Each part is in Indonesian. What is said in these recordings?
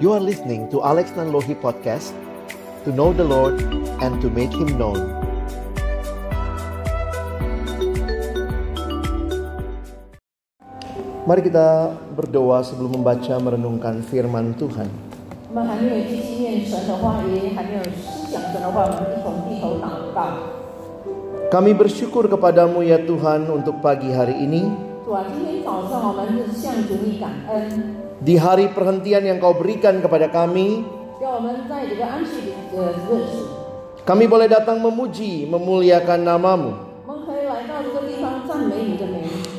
You are listening to Alex Nanlohi Podcast To know the Lord and to make Him known Mari kita berdoa sebelum membaca merenungkan firman Tuhan 我们还没有去纪念神的话，也还没有思想神的话，我们一同低头祷告。 Kami bersyukur kepadamu ya Tuhan untuk pagi hari ini 主啊，今天早上我们是向主你感恩， di hari perhentian yang kau berikan kepada kami. Kami boleh datang memuji, memuliakan namamu.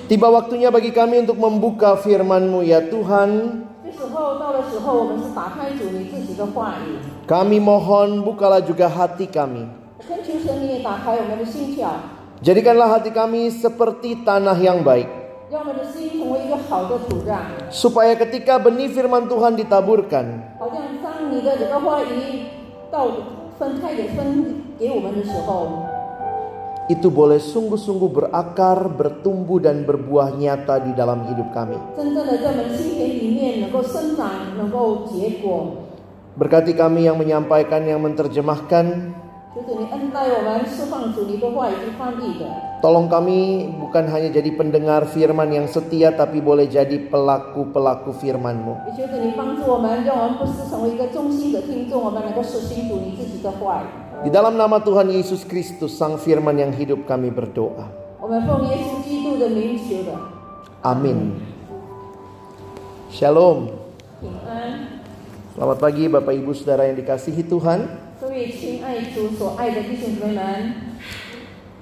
Tiba waktunya bagi kami untuk membuka FirmanMu, ya Tuhan. Kami mohon bukalah juga hati kami. Jadikanlah hati kami seperti tanah yang baik supaya ketika benih firman Tuhan ditaburkan itu boleh sungguh-sungguh berakar, bertumbuh dan berbuah nyata di dalam hidup kami. Berkati kami yang menyampaikan, yang menerjemahkan, Tolong kami bukan hanya jadi pendengar firman yang setia tapi boleh jadi pelaku-pelaku firman-Mu. Di dalam nama Tuhan Yesus Kristus Sang Firman yang hidup kami berdoa. Amin. Shalom. Selamat pagi Bapak Ibu Saudara yang dikasihi Tuhan. 各位亲爱主所爱的弟兄姊妹们，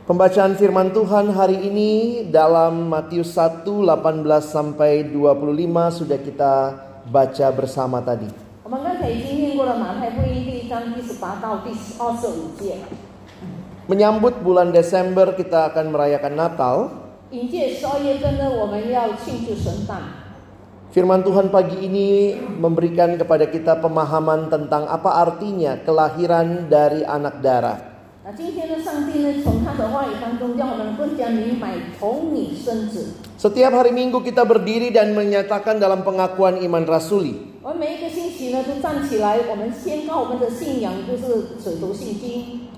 Pembacaan firman Tuhan hari ini dalam Matius 1 18 sampai 25 sudah kita baca bersama tadi. 我们刚才已经念过了马太福音第一章第十八到第二十五节。 Menyambut bulan Desember kita akan merayakan Natal. 迎接十二月份呢，我们要庆祝神诞。 Firman Tuhan pagi ini memberikan kepada kita pemahaman tentang apa artinya kelahiran dari anak darah. Setiap hari Minggu kita berdiri dan menyatakan dalam pengakuan iman rasuli.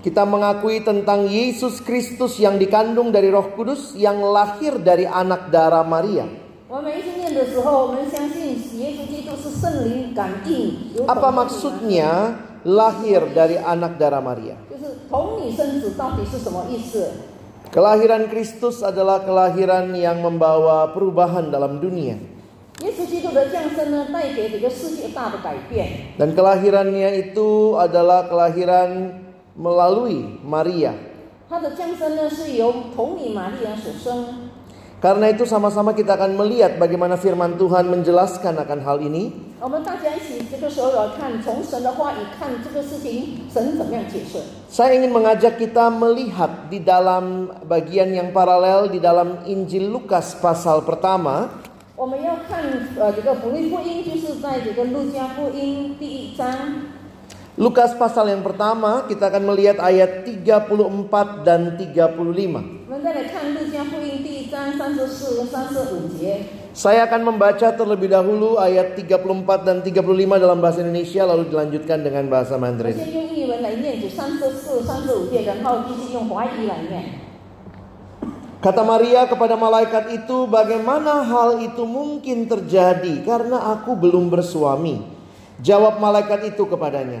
Kita mengakui tentang Yesus Kristus yang dikandung dari Roh Kudus yang lahir dari anak darah Maria. 我们每一次念的时候，我们相信耶稣基督是圣灵感应。有 Apa 统治 maksudnya lahir dari anak darah Maria? 就是从你生子到底是什么意思？ Kelahiran Kristus adalah kelahiran yang membawa perubahan dalam dunia. 耶稣基督的降生呢，带给这个世界大的改变。 Dan kelahirannya itu adalah kelahiran melalui Maria. Karena itu sama-sama kita akan melihat bagaimana firman Tuhan menjelaskan akan hal ini. Saya ingin mengajak kita melihat di dalam bagian yang paralel di dalam Injil Lukas pasal pertama. Lukas pasal yang pertama kita akan melihat ayat 34 dan 35. 我们再来看路加福音第一章三十四、三十五节。 Saya akan membaca terlebih dahulu ayat 34 dan 35 dalam bahasa Indonesia lalu dilanjutkan dengan bahasa 我 Mandarin. 先用英文来念，就三十四、三十五节，然后继续用华语来念。 Kata Maria kepada malaikat itu, "Bagaimana hal itu mungkin terjadi karena aku belum bersuami?" Jawab malaikat itu kepadanya,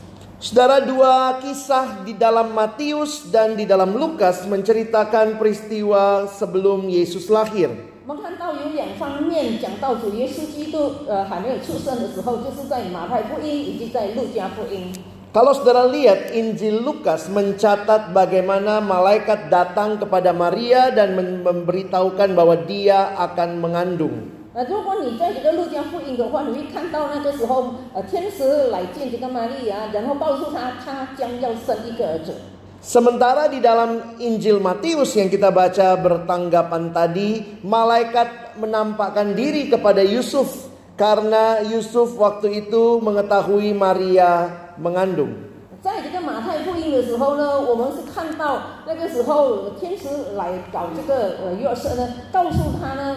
Saudara dua kisah di dalam Matius dan di dalam Lukas menceritakan peristiwa sebelum Yesus lahir. Kalau saudara lihat Injil Lukas mencatat bagaimana malaikat datang kepada Maria dan memberitahukan bahwa dia akan mengandung. 那如果你在这个路加福音的话，你会看到那个时候，呃，天使来见这个玛利亚，然后告诉她，她将要生一个儿子。 Sementara di dalam Injil Matius yang kita baca bertanggapan tadi, malaikat menampakkan diri kepada Yusuf karena Yusuf waktu itu mengetahui Maria mengandung. 在这个马太福音的时候呢，我们是看到那个时候天使来找这个呃约瑟呢，告诉他呢，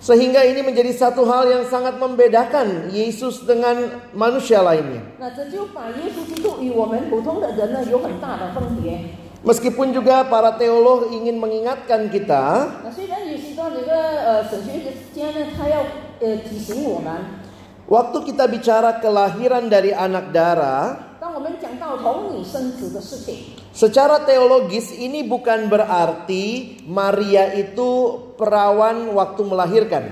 Sehingga ini menjadi satu hal yang sangat membedakan Yesus dengan manusia lainnya. Meskipun juga para teolog ingin mengingatkan kita Waktu kita bicara kelahiran dari anak darah Secara teologis ini bukan berarti Maria itu perawan waktu melahirkan.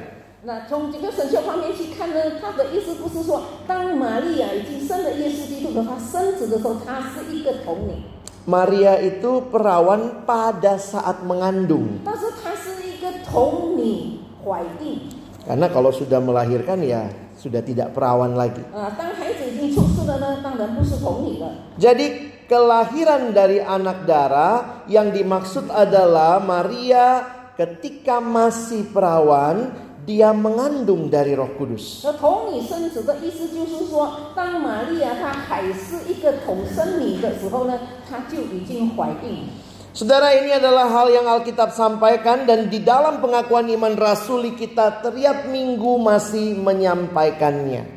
Maria itu perawan pada saat mengandung. Karena kalau sudah melahirkan ya sudah tidak perawan lagi. Uh, 当孩子已经出世了呢，当然不是同理了。 Jadi kelahiran dari anak darah yang dimaksud adalah Maria ketika masih perawan dia mengandung dari Roh Kudus. 那同理生子的意思就是说，当玛利亚她还是一个童生女的时候呢，她就已经怀孕。 Saudara ini adalah hal yang Alkitab sampaikan dan di dalam pengakuan iman rasuli kita tiap minggu masih menyampaikannya.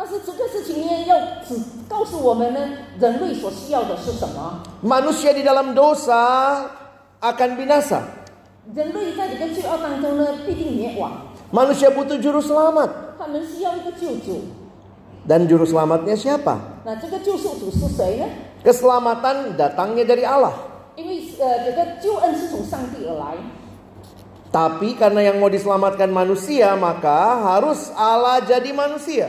但是这个事情呢，要只告诉我们呢，人类所需要的是什么？ Manusia di dalam dosa akan binasa. 人类在这个罪恶当中呢，必定灭亡。 Manusia butuh juru selamat. 他们需要一个救主。 Dan juru selamatnya siapa? 那这个救赎主是谁呢？ Keselamatan datangnya dari Allah. 因为呃，这个救恩是从上帝而来。 Tapi karena yang mau diselamatkan manusia, maka harus Allah jadi manusia.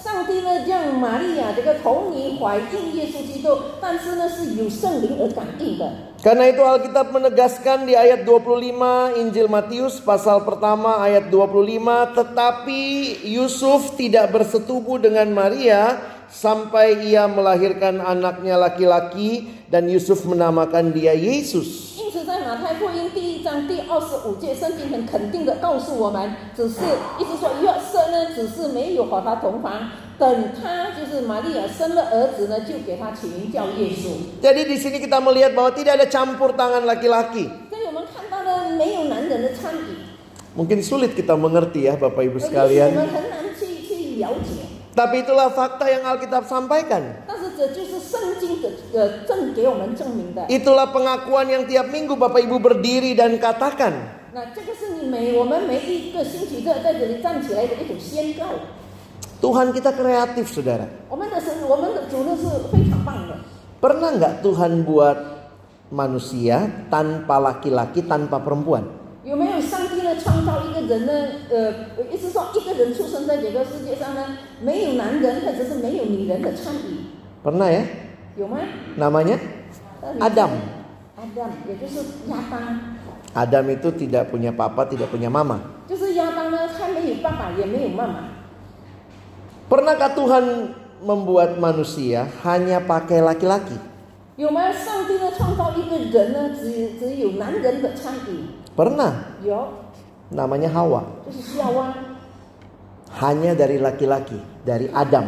上帝呢让玛利亚这个童女怀孕耶稣基督，但是呢是有圣灵而感应的。 Karena itu Alkitab menegaskan di ayat 25 Injil Matius pasal pertama ayat 25 tetapi Yusuf tidak bersetubuh dengan Maria sampai ia melahirkan anaknya laki-laki dan Yusuf menamakan dia Yesus. 因此，在马太福音第一章第二十五节，圣经很肯定的告诉我们，只是一直说约瑟呢，只是没有和他同房，等他就是玛利亚生了儿子呢，就给他起名叫耶稣。 Jadi di sini kita melihat bahwa tidak ada campur tangan laki-laki. 所以我们看到呢，没有男人的参与， Mungkin sulit kita mengerti ya Bapak Ibu 而且我 sekalian. 们很难去去了解。 Tapi itulah fakta yang Alkitab sampaikan. 但是这就是圣经的呃证给我们证明的。 Itulah pengakuan yang tiap minggu Bapak Ibu berdiri dan katakan. 那这个是你每我们每一个星期在在这里站起来的一种宣告。 Tuhan kita kreatif saudara. 我们的神，我们的主呢是非常棒的。 Pernah nggak Tuhan buat manusia tanpa laki-laki, tanpa perempuan? 有没有上帝呢创造一个人呢？呃，意思说一个人出生在这个世界上呢，没有男人或者是没有女人的参与， Pernah ya? Yuma? Namanya? Adam. Adam, ya Adam itu tidak punya papa, tidak punya mama. Pernahkah Tuhan membuat manusia hanya pakai laki-laki? Pernah. Namanya Hawa. Hanya dari laki-laki, dari Adam.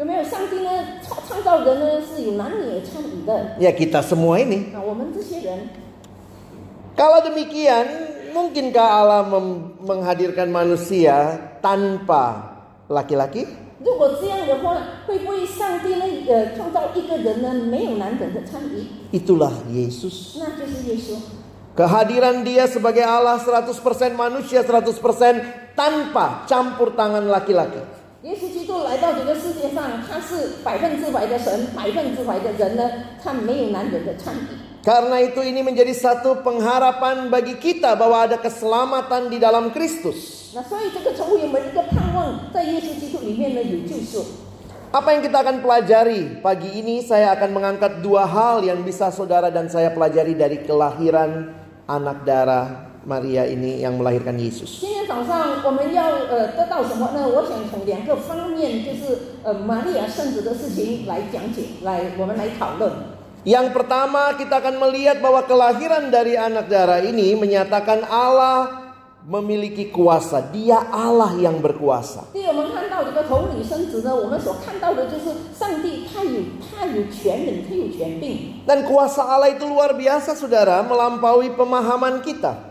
有没有上帝呢创创造人呢是有男女参与的？ Ya kita semua ini. 那我们这些人， Kalau demikian, mungkinkah Allah mem- menghadirkan manusia tanpa laki-laki? 如果这样的话，会不会上帝呢呃创造一个人呢没有男人的参与？ Itulah Yesus. 那就是耶稣。 Kehadiran dia sebagai Allah 100% manusia 100% tanpa campur tangan laki-laki. 耶稣基督来到这个世界上，他是百分之百的神，百分之百的人呢，他没有男人的参与。 Karena itu ini menjadi satu pengharapan bagi kita bahwa ada keselamatan di dalam Kristus. 那所以这个成为我们一个盼望，在耶稣基督里面呢有救赎。 Apa yang kita akan pelajari pagi ini saya akan mengangkat dua hal yang bisa saudara dan saya pelajari dari kelahiran anak darah Maria ini yang melahirkan Yesus. Yang pertama kita akan melihat bahwa kelahiran dari anak darah ini menyatakan Allah memiliki kuasa. Dia Allah yang berkuasa. Dan kuasa Allah itu luar biasa saudara melampaui pemahaman kita.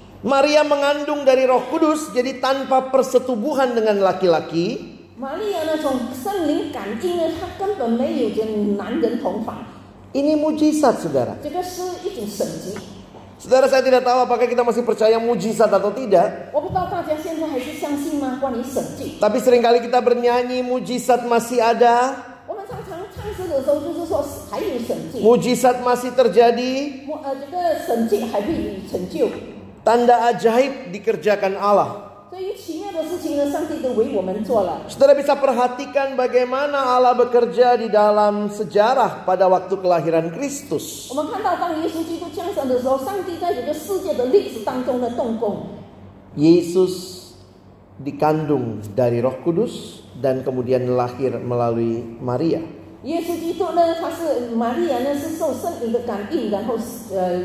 Maria mengandung dari Roh Kudus, jadi tanpa persetubuhan dengan laki-laki. Ini mujizat, saudara. Saudara, saya tidak tahu apakah kita masih percaya mujizat atau tidak. Tapi sering kali kita bernyanyi mujizat masih ada. Mujizat masih terjadi. Tanda ajaib dikerjakan Allah. Saudara bisa perhatikan bagaimana Allah bekerja di dalam sejarah pada waktu kelahiran Kristus. Yesus dikandung dari Roh Kudus dan kemudian lahir melalui Maria. 耶稣基督呢，他是玛利亚呢是受圣灵的感应，然后呃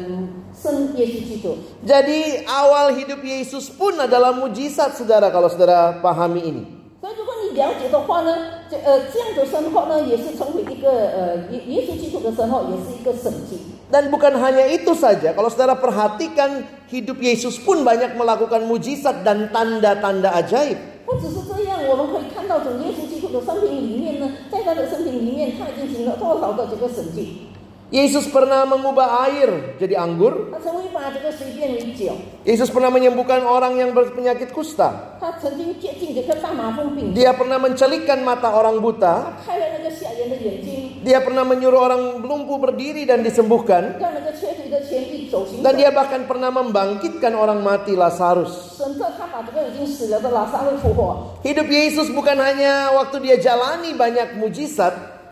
生耶稣基督。 Jadi awal hidup Yesus pun adalah mujizat saudara kalau saudara pahami ini. 所以，如果你了解的话呢，这呃这样的生活呢，也是成为一个呃耶耶稣基督的生活，也是一个神迹。 Dan bukan hanya itu saja, kalau saudara perhatikan hidup Yesus pun banyak melakukan mujizat dan tanda-tanda ajaib. 不只是这样， 我们可以看到总耶稣基督的生平里面呢，在他的生平里面，他进行了多少个这个审计。Yesus pernah mengubah air jadi anggur. Yesus pernah menyembuhkan orang yang berpenyakit kusta. Dia pernah mencelikkan mata orang buta. Dia pernah menyuruh orang lumpuh berdiri dan disembuhkan. Dan dia bahkan pernah membangkitkan orang mati Lazarus. Hidup Yesus bukan hanya waktu dia jalani banyak mujizat.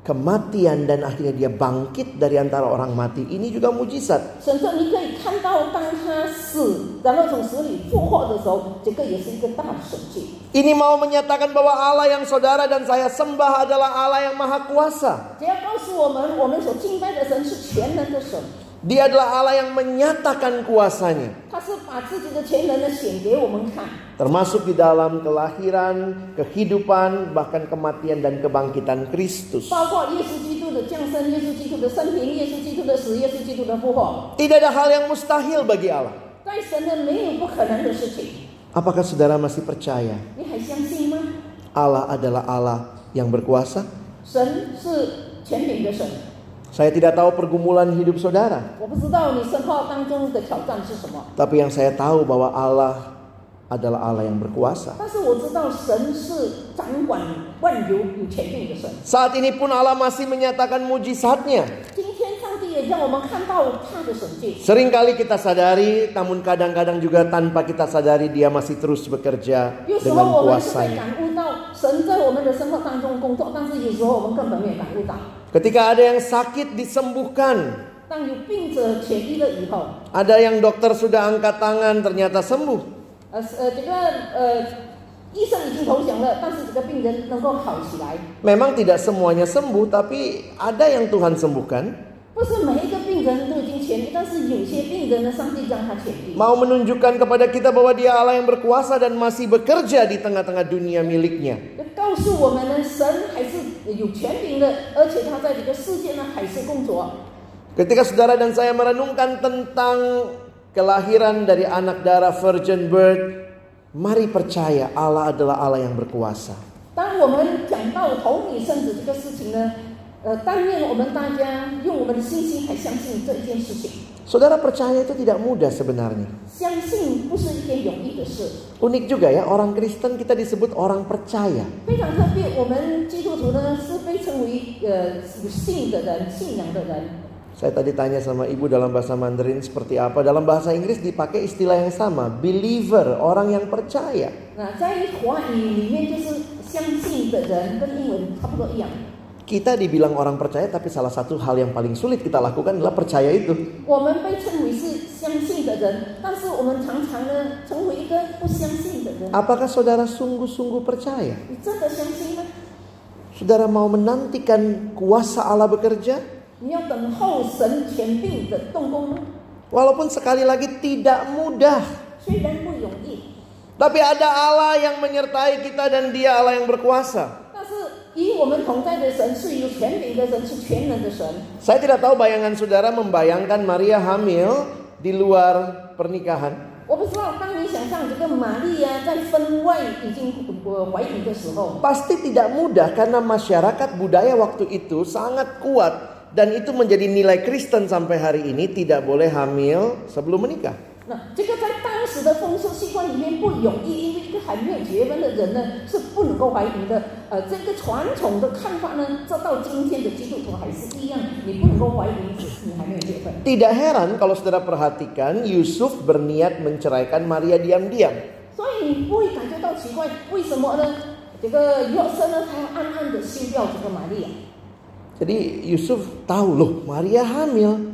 kematian dan akhirnya dia bangkit dari antara orang mati ini juga mujizat. Ini mau menyatakan bahwa Allah yang saudara dan saya sembah adalah Allah yang maha kuasa. 只要告诉我们，我们所敬拜的神是全能的神， Dia adalah Allah yang menyatakan kuasanya. 他是把自己的全能呢显给我们看。 Termasuk di dalam kelahiran, kehidupan, bahkan kematian dan kebangkitan Kristus. 包括耶稣基督的降生、耶稣基督的生平、耶稣基督的死、耶稣基督的复活， Tidak ada hal yang mustahil bagi Allah. 在神呢没有不可能的事情。 Apakah saudara masih percaya 你还相信吗？ Allah adalah Allah yang berkuasa? 神是权柄的神， Saya tidak tahu pergumulan hidup saudara. Tapi yang saya tahu bahwa Allah adalah Allah yang berkuasa. Saat ini pun Allah masih menyatakan mujizatnya. Seringkali kita sadari, namun kadang-kadang juga tanpa kita sadari dia masih terus bekerja dengan kuasanya. Ketika ada yang sakit disembuhkan. Ada yang dokter sudah angkat tangan ternyata sembuh. Memang tidak semuanya sembuh, tapi ada yang Tuhan sembuhkan. 不是每一个病人都已经痊愈，但是有些病人呢，上帝让他痊愈。 Mau menunjukkan kepada kita bahwa dia Allah yang berkuasa dan masih bekerja di tengah-tengah dunia miliknya. 就告诉我们呢，神还是有权柄的，而且他在这个世界呢还是工作。 Ketika saudara dan saya merenungkan tentang kelahiran dari anak darah virgin birth, mari percaya Allah adalah Allah yang berkuasa. 当我们讲到同理生子这个事情呢， 呃，但愿我们大家用我们的信心来相信这一件事情。 Saudara percaya itu tidak mudah sebenarnya. 相信不是一件容易的事， Unik juga ya, orang Kristen kita disebut orang percaya. 非常特别。我们基督徒呢是被称为呃有信的人、信仰的人。 Saya tadi tanya sama ibu dalam bahasa Mandarin seperti apa. Dalam bahasa Inggris dipakai istilah yang sama, believer, orang yang percaya. 那 kita dibilang orang percaya tapi salah satu hal yang paling sulit kita lakukan adalah percaya itu. Apakah saudara sungguh-sungguh percaya? Saudara mau menantikan kuasa Allah bekerja? Walaupun sekali lagi tidak mudah. Tapi ada Allah yang menyertai kita dan dia Allah yang berkuasa. Saya tidak tahu bayangan saudara membayangkan Maria hamil di luar pernikahan. 我不知道，当你想象这个玛利亚在婚外已经呃怀孕的时候， Pasti tidak mudah karena masyarakat budaya waktu itu sangat kuat dan itu menjadi nilai Kristen sampai hari ini tidak boleh hamil sebelum menikah. 那 这个在当时的风俗习惯里面不容易，因为一个还没有结婚的人呢是不能够怀孕的。呃，这个传统的看法呢，这到今天的基督徒还是一样，你不能够怀孕，只是你还没有结婚。 Tidak heran kalau saudara perhatikan Yusuf berniat menceraikan Maria diam-diam. 所以你不会感觉到奇怪，为什么呢？这个约瑟呢，他要暗暗的休掉这个玛利亚。 Jadi Yusuf tahu loh Maria hamil.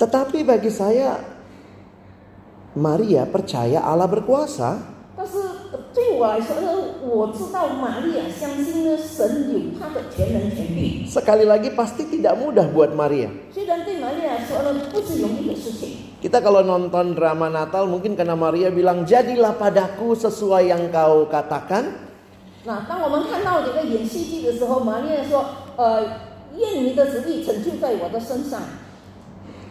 Tetapi bagi saya, Maria percaya Allah berkuasa. 但是呃对我来说呢，我知道玛利亚相信呢，神有他的全能权柄。 Sekali lagi pasti tidak mudah buat Maria. 虽然对玛利亚来说呢，不是容易的事情。 Kita kalau nonton drama Natal mungkin karena Maria bilang jadilah padaku sesuai yang kau katakan. 那当我们看到这个演戏剧的时候，玛利亚说：“呃，愿你的旨意成就在我的身上。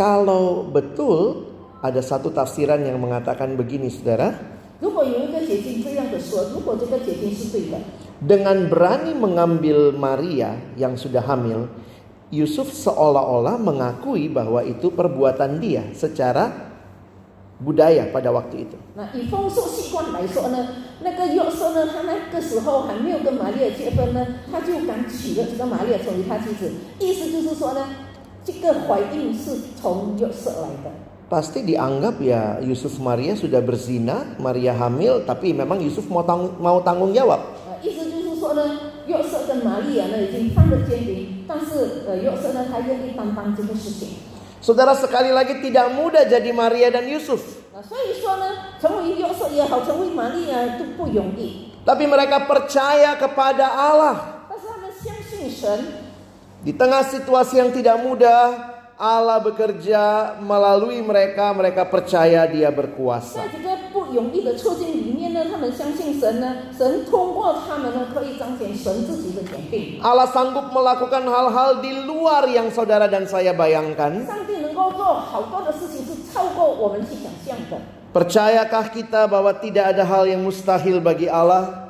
Kalau betul ada satu tafsiran yang mengatakan begini saudara. Dengan berani mengambil Maria yang sudah hamil, Yusuf seolah-olah mengakui bahwa itu perbuatan dia secara budaya pada waktu itu. Nah, 以风俗习惯来说呢，那个约瑟呢，他那个时候还没有跟玛利亚结婚呢，他就敢娶了这个玛利亚成为他妻子，意思就是说呢，这个怀孕是从约瑟来的。 Pasti dianggap ya Yusuf Maria sudah berzina, Maria hamil, tapi memang Yusuf mau, tang- mau tanggung jawab. 呃，意思就是说呢，约瑟跟玛利亚呢已经犯了奸淫，但是呃，约瑟呢他愿意担当这个事情。 Saudara sekali lagi tidak mudah jadi Maria dan Yusuf. 那所以说呢，成为约瑟也好，成为玛利亚都不容易。 Tapi mereka percaya kepada Allah. Di tengah situasi yang tidak mudah, Allah bekerja melalui mereka, mereka percaya dia berkuasa. Allah sanggup melakukan hal-hal di luar yang saudara dan saya bayangkan. Percayakah kita bahwa tidak ada hal yang mustahil bagi Allah?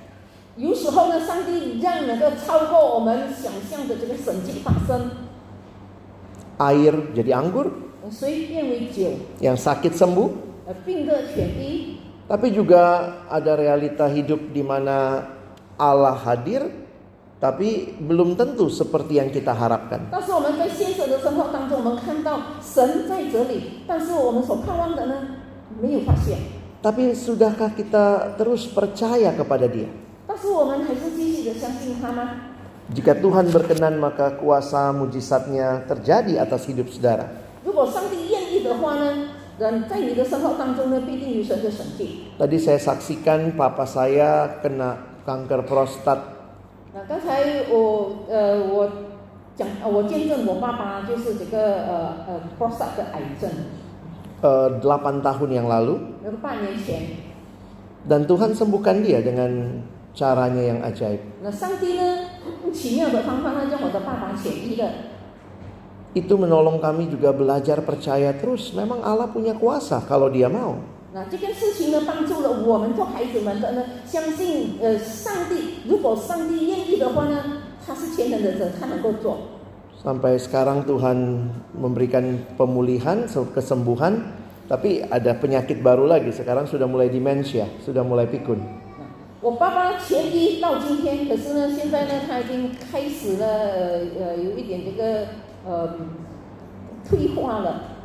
有时候呢，上帝让那个超过我们想象的这个神迹发生， Air jadi anggur, 水变为酒， yang sakit sembuh, 呃，病的痊愈。 tapi juga ada realita hidup di mana Allah hadir, tapi belum tentu seperti yang kita harapkan. 但是我们在现实的生活当中，我们看到神在这里，但是我们所盼望的呢，没有发现。 Tapi sudahkah kita terus percaya kepada Dia? 但是我们还是继续的相信他吗？ Jika Tuhan berkenan maka kuasa mujizatnya terjadi atas hidup saudara. 如果上帝愿意的话呢，人在你的生活当中呢，必定有神的神迹。 Tadi saya saksikan papa saya kena kanker prostat 那刚才我呃我讲呃我见证我爸爸就是这个呃呃 prostat 的癌症， eh, 8 tahun yang lalu 那个半年前， dan Tuhan sembuhkan dia dengan caranya yang ajaib. Itu menolong kami juga belajar percaya terus. Memang Allah punya kuasa kalau dia mau. Nah, Sampai sekarang Tuhan memberikan pemulihan, kesembuhan, tapi ada penyakit baru lagi. Sekarang sudah mulai demensia, sudah mulai pikun. 我爸爸痊愈到今天，可是呢，现在呢，他已经开始了呃呃有一点这个呃退化了。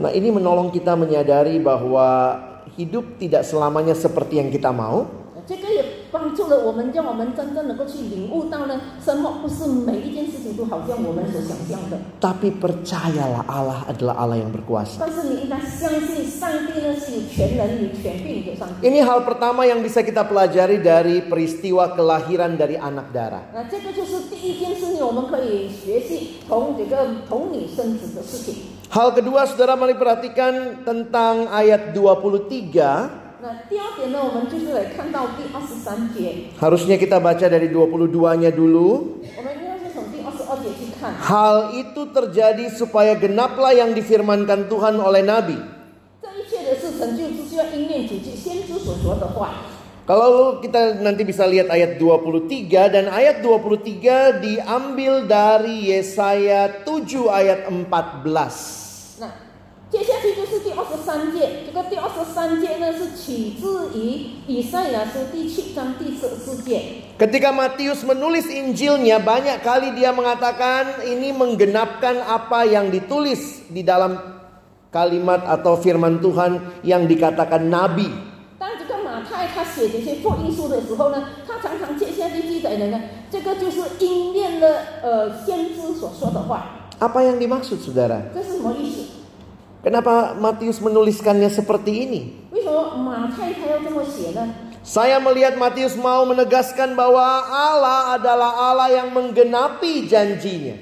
Nah, ini menolong kita menyadari bahwa hidup tidak selamanya seperti yang kita mau, 这个也 帮助了我们，让我们真正能够去领悟到呢，生活不是每一件事情都好像我们所想象的。 tapi percayalah Allah adalah Allah yang berkuasa. 但是你应该相信上帝呢是有全能、有权柄的上帝。 Ini hal pertama yang bisa kita pelajari dari peristiwa kelahiran dari anak darah. 那这个就是第一件事情，我们可以学习从这个童女生子的事情。 Hal kedua, saudara mari perhatikan tentang ayat 23. Harusnya kita baca dari 22-nya dulu. Hal itu terjadi supaya genaplah yang difirmankan Tuhan oleh Nabi. Kalau kita nanti bisa lihat ayat 23 dan ayat 23 diambil dari Yesaya 7 ayat 14. 那 接下去就是第二十三届，这个第二十三届呢是取自于以赛亚书第七章第十四节。 Ketika Matius menulis Injilnya, banyak kali dia mengatakan ini menggenapkan apa yang ditulis di dalam kalimat atau firman Tuhan yang dikatakan nabi. 当这个马太他写这些福音书的时候呢，他常常接下去记载的呢，这个就是应验了呃先知所说的话。 Apa yang dimaksud saudara? 这是什么意思？ Kenapa Matius menuliskannya seperti ini? Saya melihat Matius mau menegaskan bahwa Allah adalah Allah yang menggenapi janjinya.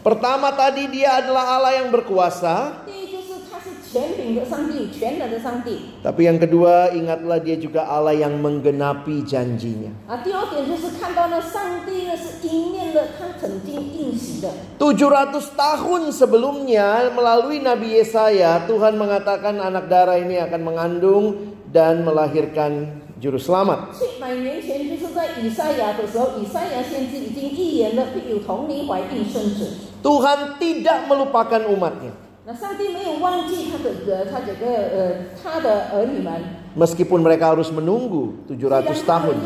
Pertama tadi dia adalah Allah yang berkuasa. Tapi yang kedua, ingatlah dia juga Allah yang menggenapi janjinya. Tujuh ratus tahun sebelumnya melalui Nabi Yesaya Tuhan mengatakan anak darah ini akan mengandung dan melahirkan juru selamat. Tuhan tidak melupakan umatnya. Nah, uh, uh, Meskipun mereka harus menunggu 700 tahun.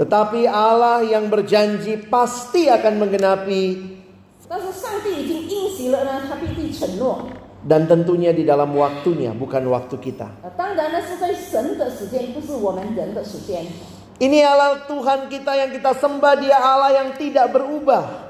Tetapi Allah yang berjanji pasti akan menggenapi. Dan tentunya di dalam waktunya, bukan waktu kita. Ini Allah Tuhan kita yang kita sembah, Dia Allah yang tidak berubah.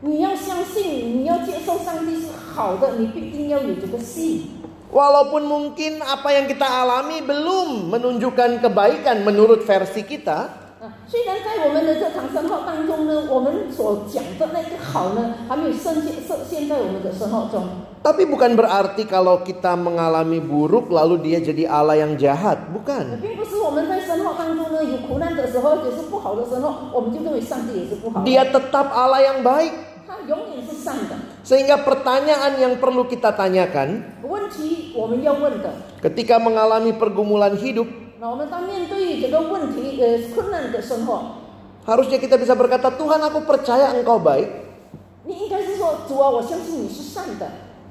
你要相信，你要接受上帝是好的，你必定要有这个信。 Walaupun mungkin apa yang kita alami belum menunjukkan kebaikan menurut versi kita, 啊，虽然在我们的这场生活当中呢，我们所讲的那个好呢，还没有实现实现在我们的生活中。 tapi bukan berarti kalau kita mengalami buruk lalu dia jadi Allah yang jahat, 呃 bukan. 并不是我们在生活当中呢有苦难的时候，也是不好的时候，我们就认为上帝也是不好的。 Dia tetap Allah yang baik. 他永远是善的。 Sehingga pertanyaan yang perlu kita tanyakan 问题我们要问的， ketika mengalami pergumulan hidup, 那我们当面对这个问题呃困难的生活， harusnya kita bisa berkata, "Tuhan, aku percaya Engkau baik." 你应该是说主啊，我相信你是善的。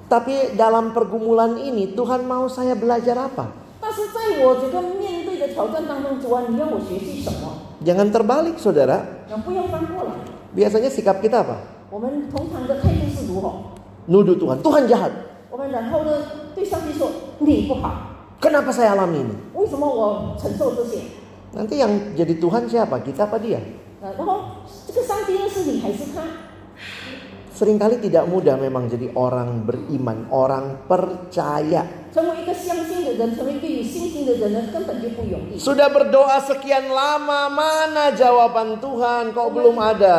Tapi dalam pergumulan ini Tuhan mau saya belajar apa? 但是在我这个面对的挑战当中，主啊，你让我学习什么？ Jangan terbalik, saudara. 那不要翻过来。 Biasanya sikap kita apa? 我们通常的态度是如何？ Nuduh Tuhan, Tuhan jahat. 我们然后呢，对上帝说你不好， Kenapa saya alami ini? Nanti yang jadi Tuhan siapa? Kita apa dia? Seringkali tidak mudah memang jadi orang beriman, orang percaya. Sudah berdoa sekian lama, mana jawaban Tuhan kok belum ada?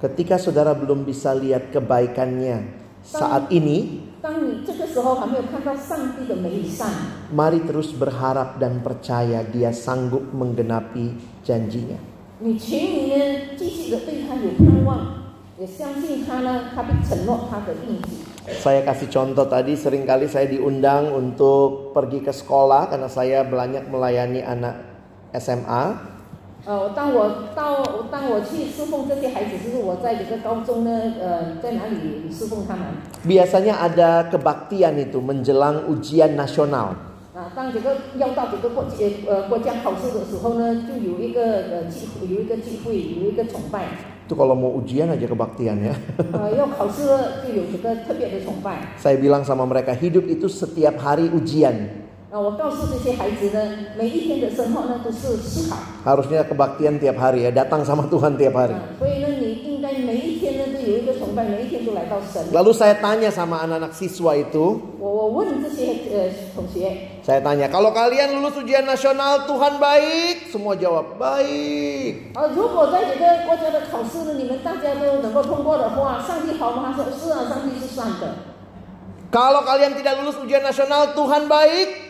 ketika saudara belum bisa lihat kebaikannya saat ini, mari terus berharap dan percaya dia sanggup menggenapi janjinya. Saya kasih contoh tadi sering kali saya diundang untuk pergi ke sekolah karena saya banyak melayani anak SMA. 呃，当我到当我去侍奉这些孩子，就是我在这个高中呢，呃，在哪里侍奉他们 Biasanya ada kebaktian itu menjelang ujian nasional. 啊？当这个要到这个国际呃国家考试的时候呢，就有一个呃聚会，有一个聚会，有一个崇拜， Itu kalau mau ujian aja kebaktian ya. 呃，要考试了就有这个特别的崇拜。 Saya bilang sama mereka hidup itu setiap hari ujian. Harusnya kebaktian tiap hari ya, datang sama Tuhan tiap hari. Lalu saya tanya sama anak-anak siswa itu. Saya tanya, kalau kalian lulus ujian nasional Tuhan baik, semua jawab baik. Kalau kalian tidak lulus ujian nasional Tuhan baik,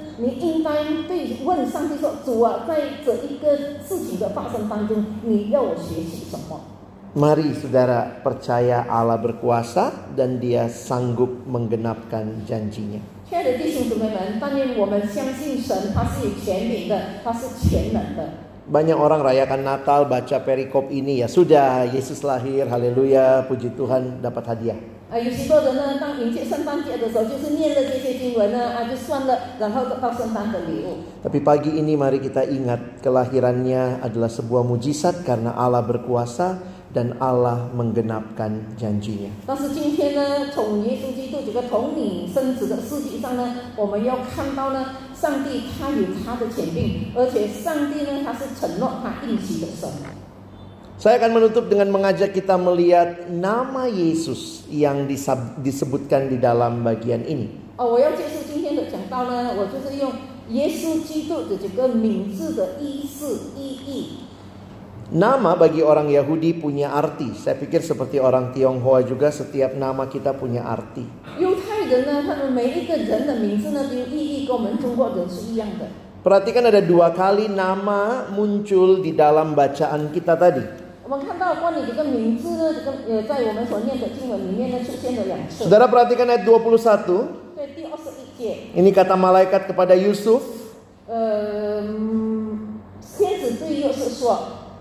事情上呢，你应该对问上帝说：“主啊，在这一个事情的发生当中，你要我学习什么？ Mari saudara percaya Allah berkuasa dan dia sanggup menggenapkan janjinya. 亲爱的弟兄姊妹们，但愿我们相信神，他是有权柄的，他是全能的。 Banyak orang rayakan Natal baca perikop ini ya sudah Yesus lahir haleluya puji Tuhan dapat hadiah. 啊，有许多人呢，当迎接圣诞节的时候，就是念了这些经文呢，啊，就算了，然后得到圣诞的礼物。 Tapi pagi ini mari kita ingat kelahirannya adalah sebuah mujizat karena Allah berkuasa dan Allah menggenapkan janjinya. Saya akan menutup dengan mengajak kita melihat nama Yesus yang disebutkan di dalam bagian ini. Nama bagi orang Yahudi punya arti. Saya pikir seperti orang Tionghoa juga setiap nama kita punya arti. Perhatikan ada dua kali nama muncul di dalam bacaan kita tadi. Saudara perhatikan ayat 21. Ini kata malaikat kepada Yusuf.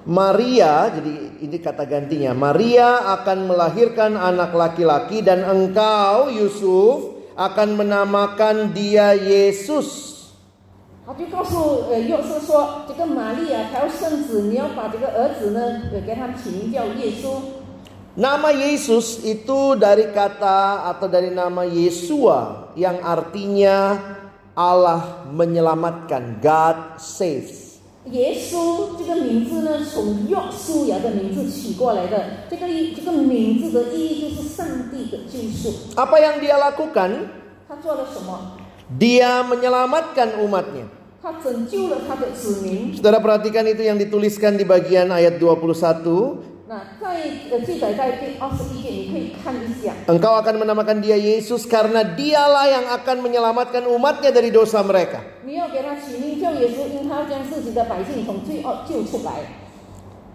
Maria, jadi ini kata gantinya. Maria akan melahirkan anak laki-laki dan engkau Yusuf akan menamakan dia Yesus 他就告诉呃约瑟说，这个玛利亚她要生子，你要把这个儿子呢，呃，给他起名叫耶稣。 Nama Yesus itu dari kata atau dari nama Yesua yang artinya Allah menyelamatkan, God saves. 耶稣这个名字呢，从约书亚的名字取过来的。这个意这个名字的意义就是上帝的救赎。 Apa yang dia lakukan? 他做了什么？ Dia menyelamatkan umatnya. Saudara perhatikan itu yang dituliskan di bagian ayat 21. Engkau akan menamakan dia Yesus karena dialah yang akan menyelamatkan umatnya dari dosa mereka.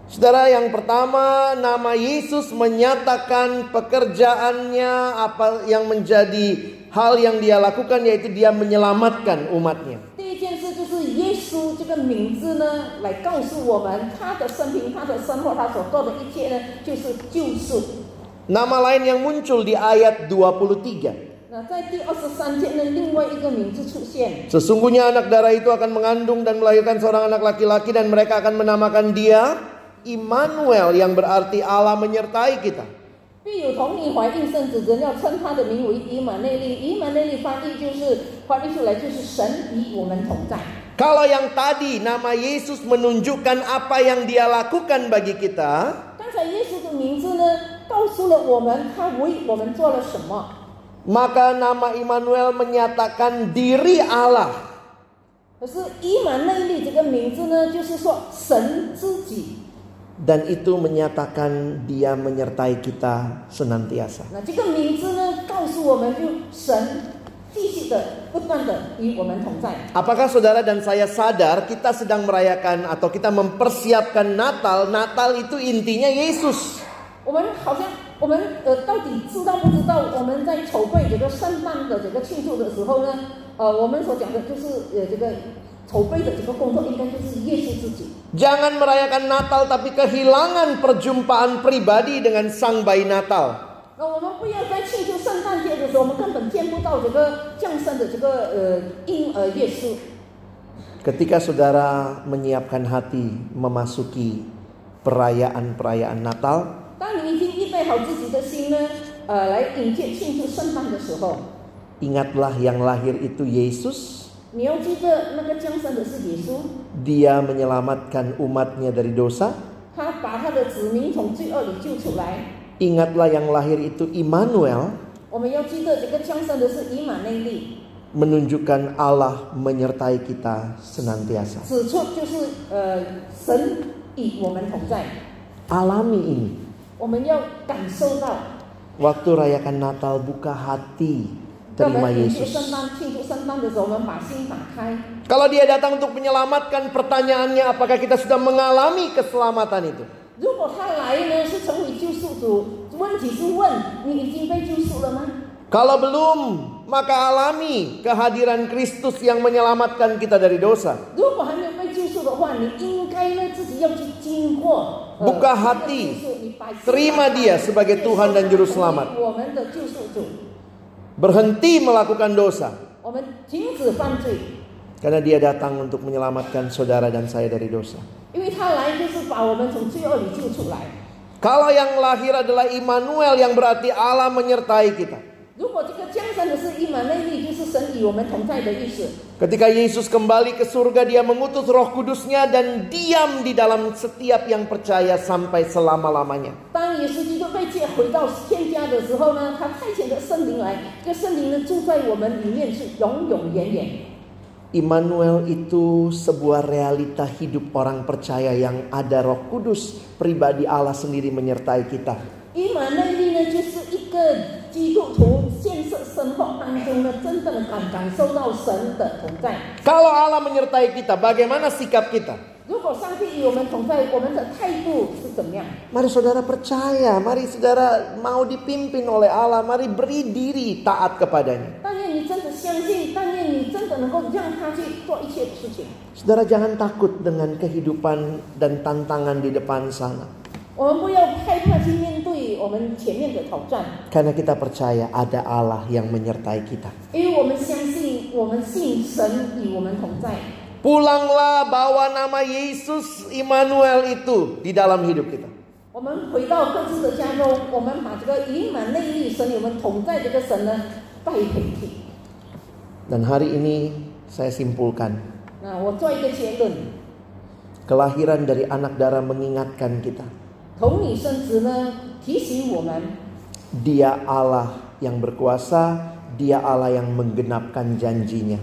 Saudara yang pertama nama Yesus menyatakan pekerjaannya apa yang menjadi hal yang dia lakukan yaitu dia menyelamatkan umatnya. 第一件事就是耶稣这个名字呢，来告诉我们他的生平、他的生活、他所做的一切呢，就是救赎。 Nama lain yang muncul di ayat 23. 那在第二十三节呢，另外一个名字出现， Sesungguhnya anak darah itu akan mengandung dan melahirkan seorang anak laki-laki dan mereka akan menamakan dia Immanuel yang berarti Allah menyertai kita. Kalau yang tadi nama Yesus menunjukkan apa yang dia lakukan bagi kita, maka nama Immanuel menyatakan diri Allah. Dan itu menyatakan dia menyertai kita senantiasa. Apakah saudara dan saya sadar kita sedang merayakan atau kita mempersiapkan Natal? Natal itu intinya Yesus. Jangan merayakan Natal tapi kehilangan perjumpaan pribadi dengan sang bayi Natal. 那我们不要在庆祝圣诞节的时候，我们根本见不到这个降生的这个呃婴儿耶稣。 Ketika saudara menyiapkan hati memasuki perayaan-perayaan Natal, 当你已经预备好自己的心呢，呃，来迎接庆祝圣诞的时候， ingatlah yang lahir itu Yesus. 你要记得那个降生的是耶稣， Dia menyelamatkan umatnya dari dosa. 他把他的子民从罪恶里救出来。 Ingatlah yang lahir itu Immanuel. Menunjukkan Allah menyertai kita senantiasa. Alami ini. Waktu rayakan Natal buka hati terima Yesus. Kalau dia datang untuk menyelamatkan, pertanyaannya apakah kita sudah mengalami keselamatan itu? 如果他来呢，是成为救赎主，问题是问你已经被救赎了吗？ Kalau belum, maka alami kehadiran Kristus yang menyelamatkan kita dari dosa. 如果还没有被救赎的话，你应该呢自己要去经过。呃 Buka 这个 hati. 救赎你把心 Terima 打开 dia sebagai Tuhan dan Juru Selamat. 我们的救赎主， Berhenti melakukan dosa. Karena dia datang untuk menyelamatkan saudara dan saya dari dosa. Kalau yang lahir adalah Immanuel yang berarti Allah menyertai kita. Ketika Yesus kembali ke surga, dia mengutus roh kudusnya dan diam di dalam setiap yang percaya sampai selama-lamanya. Immanuel itu sebuah realita hidup orang percaya yang ada Roh Kudus pribadi Allah sendiri menyertai kita. Kalau Allah menyertai kita, bagaimana sikap kita? Mari saudara percaya, mari saudara mau dipimpin oleh Allah, mari beri diri taat kepadanya. Saudara jangan takut dengan kehidupan dan tantangan di depan sana. 我们不要害怕去面对我们前面的挑战， Karena kita percaya ada Allah yang menyertai kita. 因为我们相信，我们信神与我们同在。 Pulanglah bawa nama Yesus Immanuel itu di dalam hidup kita. 我们回到各自的家中，我们把这个以满内力神与我们同在这个神呢带回去。 dan hari ini saya simpulkan. Nah, Kelahiran dari anak darah mengingatkan kita. Dia Allah yang berkuasa, dia Allah yang menggenapkan janjinya.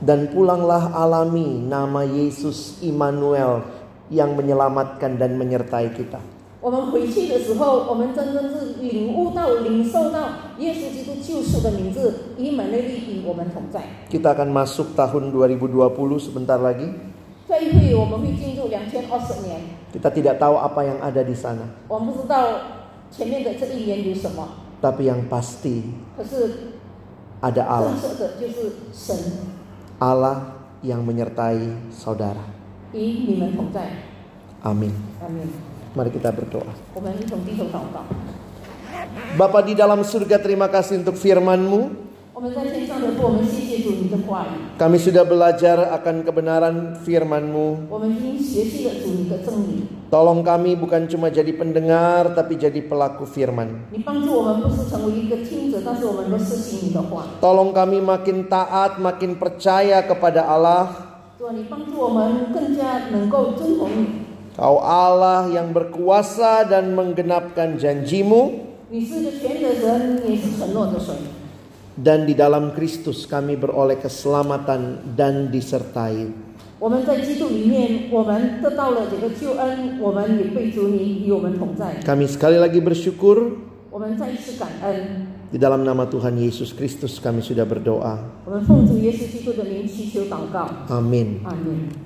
Dan pulanglah alami nama Yesus Immanuel yang menyelamatkan dan menyertai kita. 我们回去的时候，我们真正是领悟到、领受到耶稣基督救赎的名字，以满内力与我们同在。 Kita akan masuk tahun 2020 sebentar lagi. 这一会我们会进入两千二十年， Kita tidak tahu apa yang ada di sana, 我们不知道前面的这一年有什么， tapi yang pasti 可是 ada 震 Allah, 慑的就是神 Allah yang menyertai saudara. 与你们同在。 Amin. 阿门。 Mari kita berdoa. 我们一同低头祷告。 Bapa di dalam surga terima kasih untuk firman-Mu. 我们在天上的父，我们谢谢主你的话语， Kami sudah belajar akan kebenaran firman-Mu. 我们已经学习了主你的真理。 Tolong kami bukan cuma jadi pendengar tapi jadi pelaku firman. 你帮助我们不是成为一个听者，但是我们都实行你的话。 Tolong kami makin taat, makin percaya kepada Allah. 主啊，你帮助我们更加能够遵从你。 Kau Allah yang berkuasa dan menggenapkan janjimu. 你是个全能的神，也是承诺的神。 Dan di dalam Kristus kami beroleh keselamatan dan disertai. 我们在基督里面，我们得到了这个救恩，我们也被主你与我们同在。 Kami sekali lagi bersyukur 我们再一次感恩， di dalam nama Tuhan Yesus Kristus kami sudah berdoa. 我们奉主耶稣基督的名祈求祷告， Amin. 阿门。